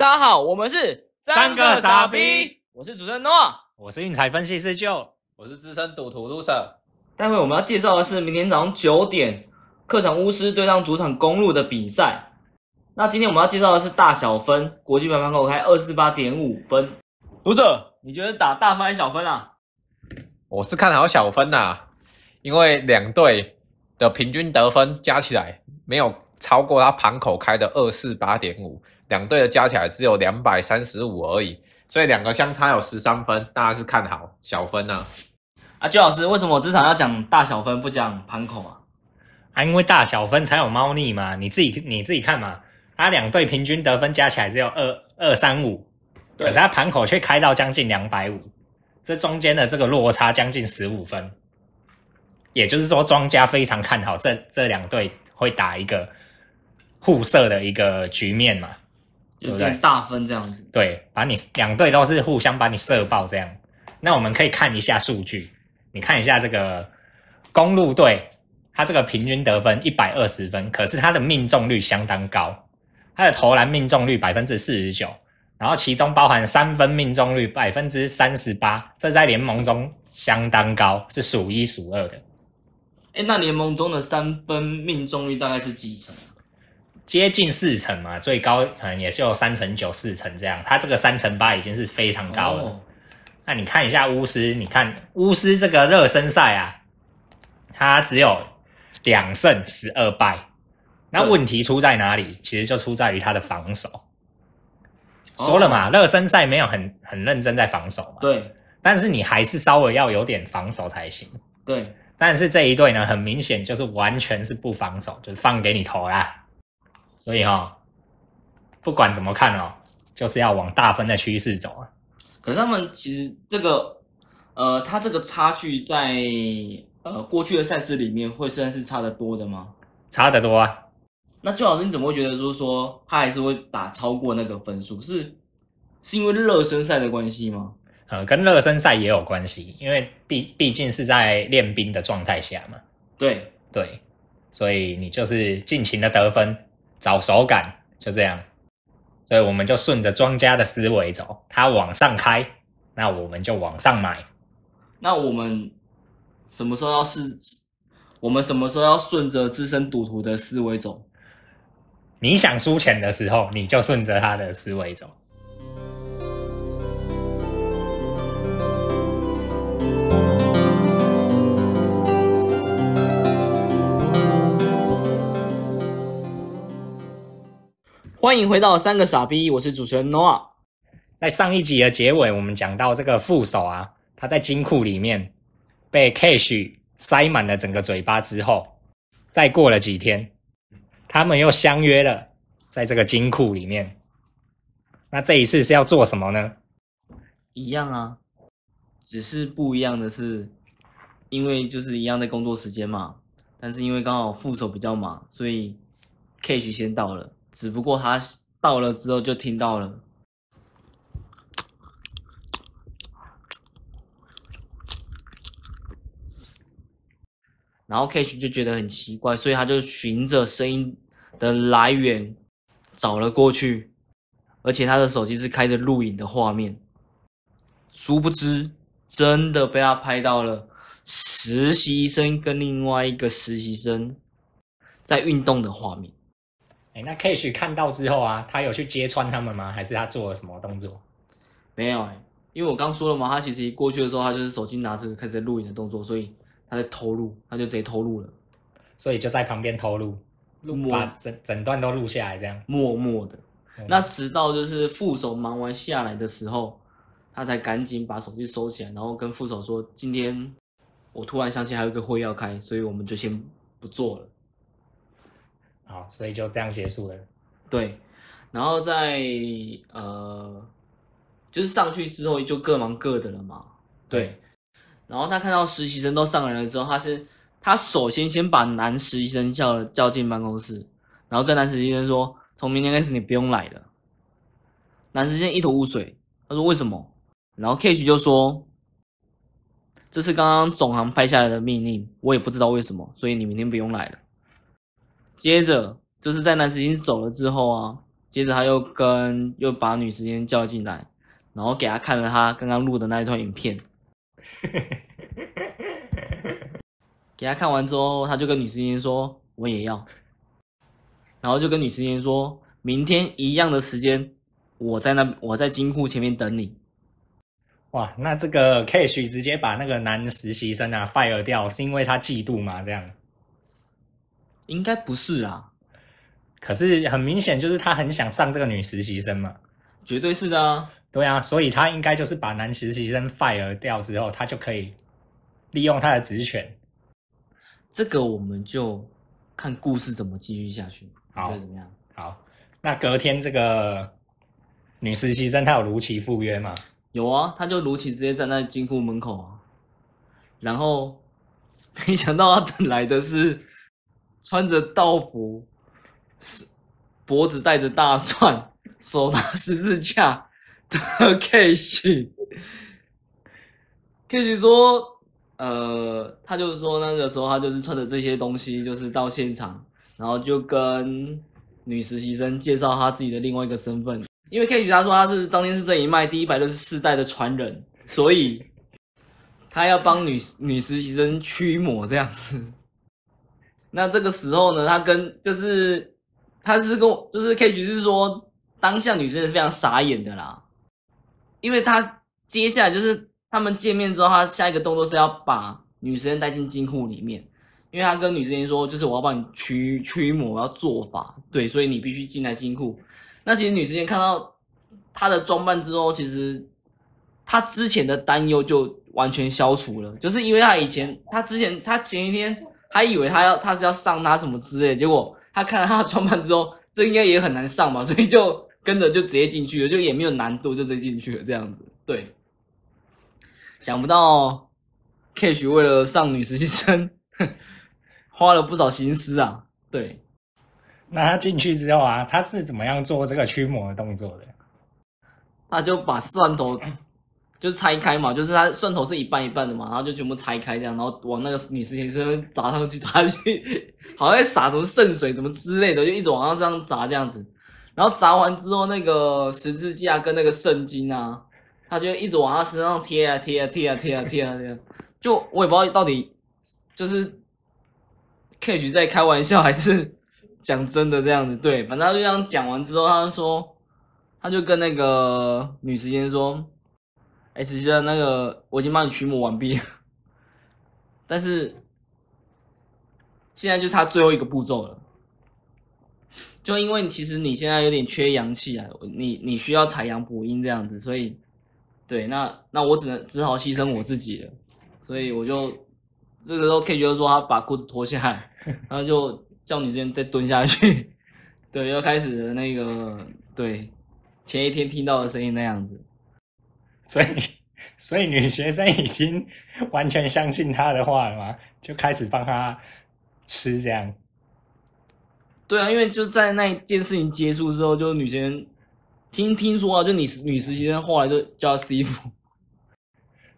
大家好，我们是三个傻逼，我是主持人 Noah。我是运财分析师舅，我是资深赌徒 Loser。待会我们要介绍的是明天早上九点客场巫师对上主场公路的比赛。那今天我们要介绍的是大小分，国际排盘口开二四八点五分。Loser，你觉得打大分还是小分啊？我是看好小分呐、因为两队的平均得分加起来没有超过他盘口开的二四八点五，两队的加起来只有两百三十五而已，所以两个相差有十三分，当然是看好小分呐、啊，周老师，为什么我这场要讲大小分不讲盘口啊？啊，因为大小分才有猫腻嘛，你自己你自己看嘛，啊，两队平均得分加起来只有二二三五，可是他盘口却开到将近两百五，这中间的这个落差将近十五分，也就是说庄家非常看好这这两队会打一个互射的一个局面嘛，对不对大分这样子。对，把你两队都是互相把你射爆这样。那我们可以看一下数据，你看一下这个公路队，他这个平均得分一百二十分，可是他的命中率相当高，他的投篮命中率百分之四十九，然后其中包含三分命中率百分之三十八，这在联盟中相当高，是数一数二的。哎，那联盟中的三分命中率大概是几成？接近四成嘛，最高可能也就三成九、四成这样。他这个三成八已经是非常高了。哦那你看一下巫师，你看巫师这个热身赛啊，他只有两胜十二败。那对问题出在哪里？其实就出在于他的防守。说了嘛，热身赛没有很很认真在防守嘛，对但是你还是稍微要有点防守才行。对，但是这一队呢，很明显就是完全是不防守，就是放给你投啦。所以哈、哦，不管怎么看哦，就是要往大分的趋势走啊。可是他们其实这个，呃，他这个差距在呃过去的赛事里面会算是差得多的吗？差得多啊。那周老师你怎么会觉得说说他还是会打超过那个分数？是是因为热身赛的关系吗？呃，跟热身赛也有关系，因为毕毕竟是在练兵的状态下嘛，对，对，所以你就是尽情的得分，找手感，就这样。所以我们就顺着庄家的思维走，他往上开，那我们就往上买。那我们什么时候要是？我们什么时候要顺着资深赌徒的思维走？你想输钱的时候，你就顺着他的思维走。欢迎回到三个傻逼，我是主持人 Noah。在上一集的结尾，我们讲到这个副手啊，他在金库里面被 Cash 塞满了整个嘴巴之后，再过了几天，他们又相约了在这个金库里面。那这一次是要做什么呢？一样啊，只是不一样的是，因为就是一样的工作时间嘛，但是因为刚好副手比较忙，所以 Cash 先到了，只不过他到了之后就听到了。然后 Cash 就觉得很奇怪，所以他就循着声音的来源找了过去，而且他的手机是开着录影的画面。殊不知，真的被他拍到了实习生跟另外一个实习生在运动的画面。哎，那 Cash 看到之后啊，他有去揭穿他们吗？还是他做了什么动作？没有、欸，因为我刚说了嘛，他其实一过去的时候，他就是手机拿着开始录影的动作，所以他在偷录，他就直接偷录了，所以就在旁边偷录，录默把整整段都录下来，这样。默默的。嗯那直到就是副手忙完下来的时候，他才赶紧把手机收起来，然后跟副手说：“今天我突然想起还有一个会要开，所以我们就先不做了。”好，所以就这样结束了。对，然后在呃，就是上去之后就各忙各的了嘛。对，然后他看到实习生都上来了之后，他是他首先先把男实习生叫了叫进办公室，然后跟男实习生说，从明天开始你不用来了。男实习生一头雾水，他说为什么？然后 Cage 就说，这是刚刚总行拍下来的命令，我也不知道为什么，所以你明天不用来了。接着就是在男实习生走了之后啊，接着他又跟又把女实习生叫进来，然后给他看了他刚刚录的那一段影片。给他看完之后，他就跟女实习生说：“我也要。”然后就跟女实习生说：“明天一样的时间，我在那我在金库前面等你。”哇，那这个 Cash 直接把那个男实习生啊 fire 掉，是因为他嫉妒吗？这样？应该不是啊，可是很明显就是他很想上这个女实习生嘛。绝对是的啊。对啊，所以他应该就是把男实习生 fire 掉之后，他就可以利用他的职权。这个我们就看故事怎么继续下去，你觉好得怎么样？好，那隔天这个女实习生她有如期赴约吗？有啊，她就如期直接站在金库门口啊，然后没想到她等来的是穿着道服，是脖子戴着大蒜，手拿十字架的 k a s h k a s h 说，呃，他就是说那个时候他就是穿着这些东西，就是到现场，然后就跟女实习生介绍他自己的另外一个身份，因为 K 他说他是张天师这一脉第一百六十四代的传人，所以他要帮女女实习生驱魔这样子。那这个时候呢，他跟就是他是跟我就是 K 是说当下女生是非常傻眼的啦，因为他接下来就是他们见面之后，他下一个动作是要把女生带进金库里面，因为他跟女生说就是我要帮你驱驱魔，要做法，对，所以你必须进来金库。那其实女生看到他的装扮之后，其实他之前的担忧就完全消除了，就是因为他以前他之前他前一天还以为他要他是要上他什么之类的，结果他看了他的装扮之后，这应该也很难上吧，所以就跟着就直接进去了，就也没有难度，就直接进去了这样子。对，想不到 Cash 为了上女实习生，花了不少心思啊。对，那他进去之后啊，他是怎么样做这个驱魔的动作的？他就把蒜头就是拆开嘛，就是它蒜头是一半一半的嘛，然后就全部拆开这样，然后往那个女实习生砸上去，砸下去，好像在洒什么圣水什么之类的，就一直往上这样砸这样子。然后砸完之后，那个十字架跟那个圣经啊，他就一直往他身上贴啊贴啊贴啊贴啊贴啊贴啊，就我也不知道到底就是 Cage 在开玩笑还是讲真的这样子。对，反正他就这样讲完之后，他就说，他就跟那个女实习生说。哎，实际上那个我已经帮你驱魔完毕了，但是现在就差最后一个步骤了。就因为其实你现在有点缺阳气啊，你你需要采阳补阴这样子，所以对，那那我只能只好牺牲我自己了。所以我就这个时候 K 就说他把裤子脱下来，然后就叫女生再蹲下去，对，又开始那个对前一天听到的声音那样子。所以，所以女学生已经完全相信他的话了嘛，就开始帮他吃这样。对啊，因为就在那件事情结束之后，就女学生听听说啊，就女女实习生后来就叫他师傅。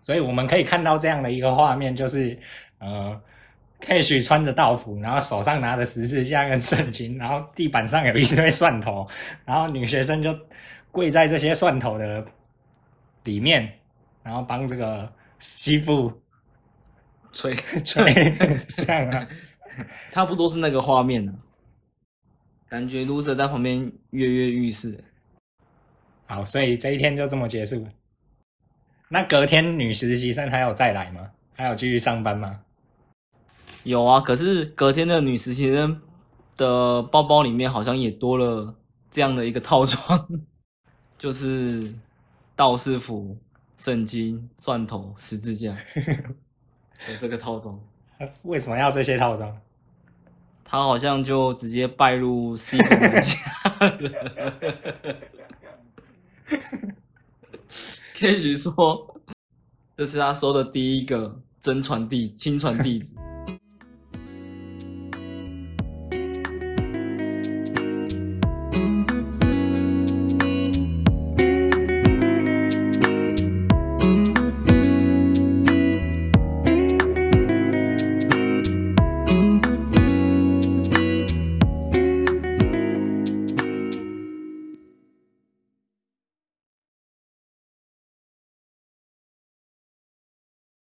所以我们可以看到这样的一个画面，就是呃，Cash 穿着道服，然后手上拿着十字架跟圣经，然后地板上有一堆蒜头，然后女学生就跪在这些蒜头的。里面，然后帮这个媳妇吹 吹，这样啊，差不多是那个画面呢。感觉 loser 在旁边跃跃欲试。好，所以这一天就这么结束了。那隔天女实习生还有再来吗？还有继续上班吗？有啊，可是隔天的女实习生的包包里面好像也多了这样的一个套装，就是。道士服、圣经、蒜头、十字架，有这个套装。为什么要这些套装？他好像就直接拜入 C 门下了。开局说，这是他收的第一个真传弟、亲传弟子。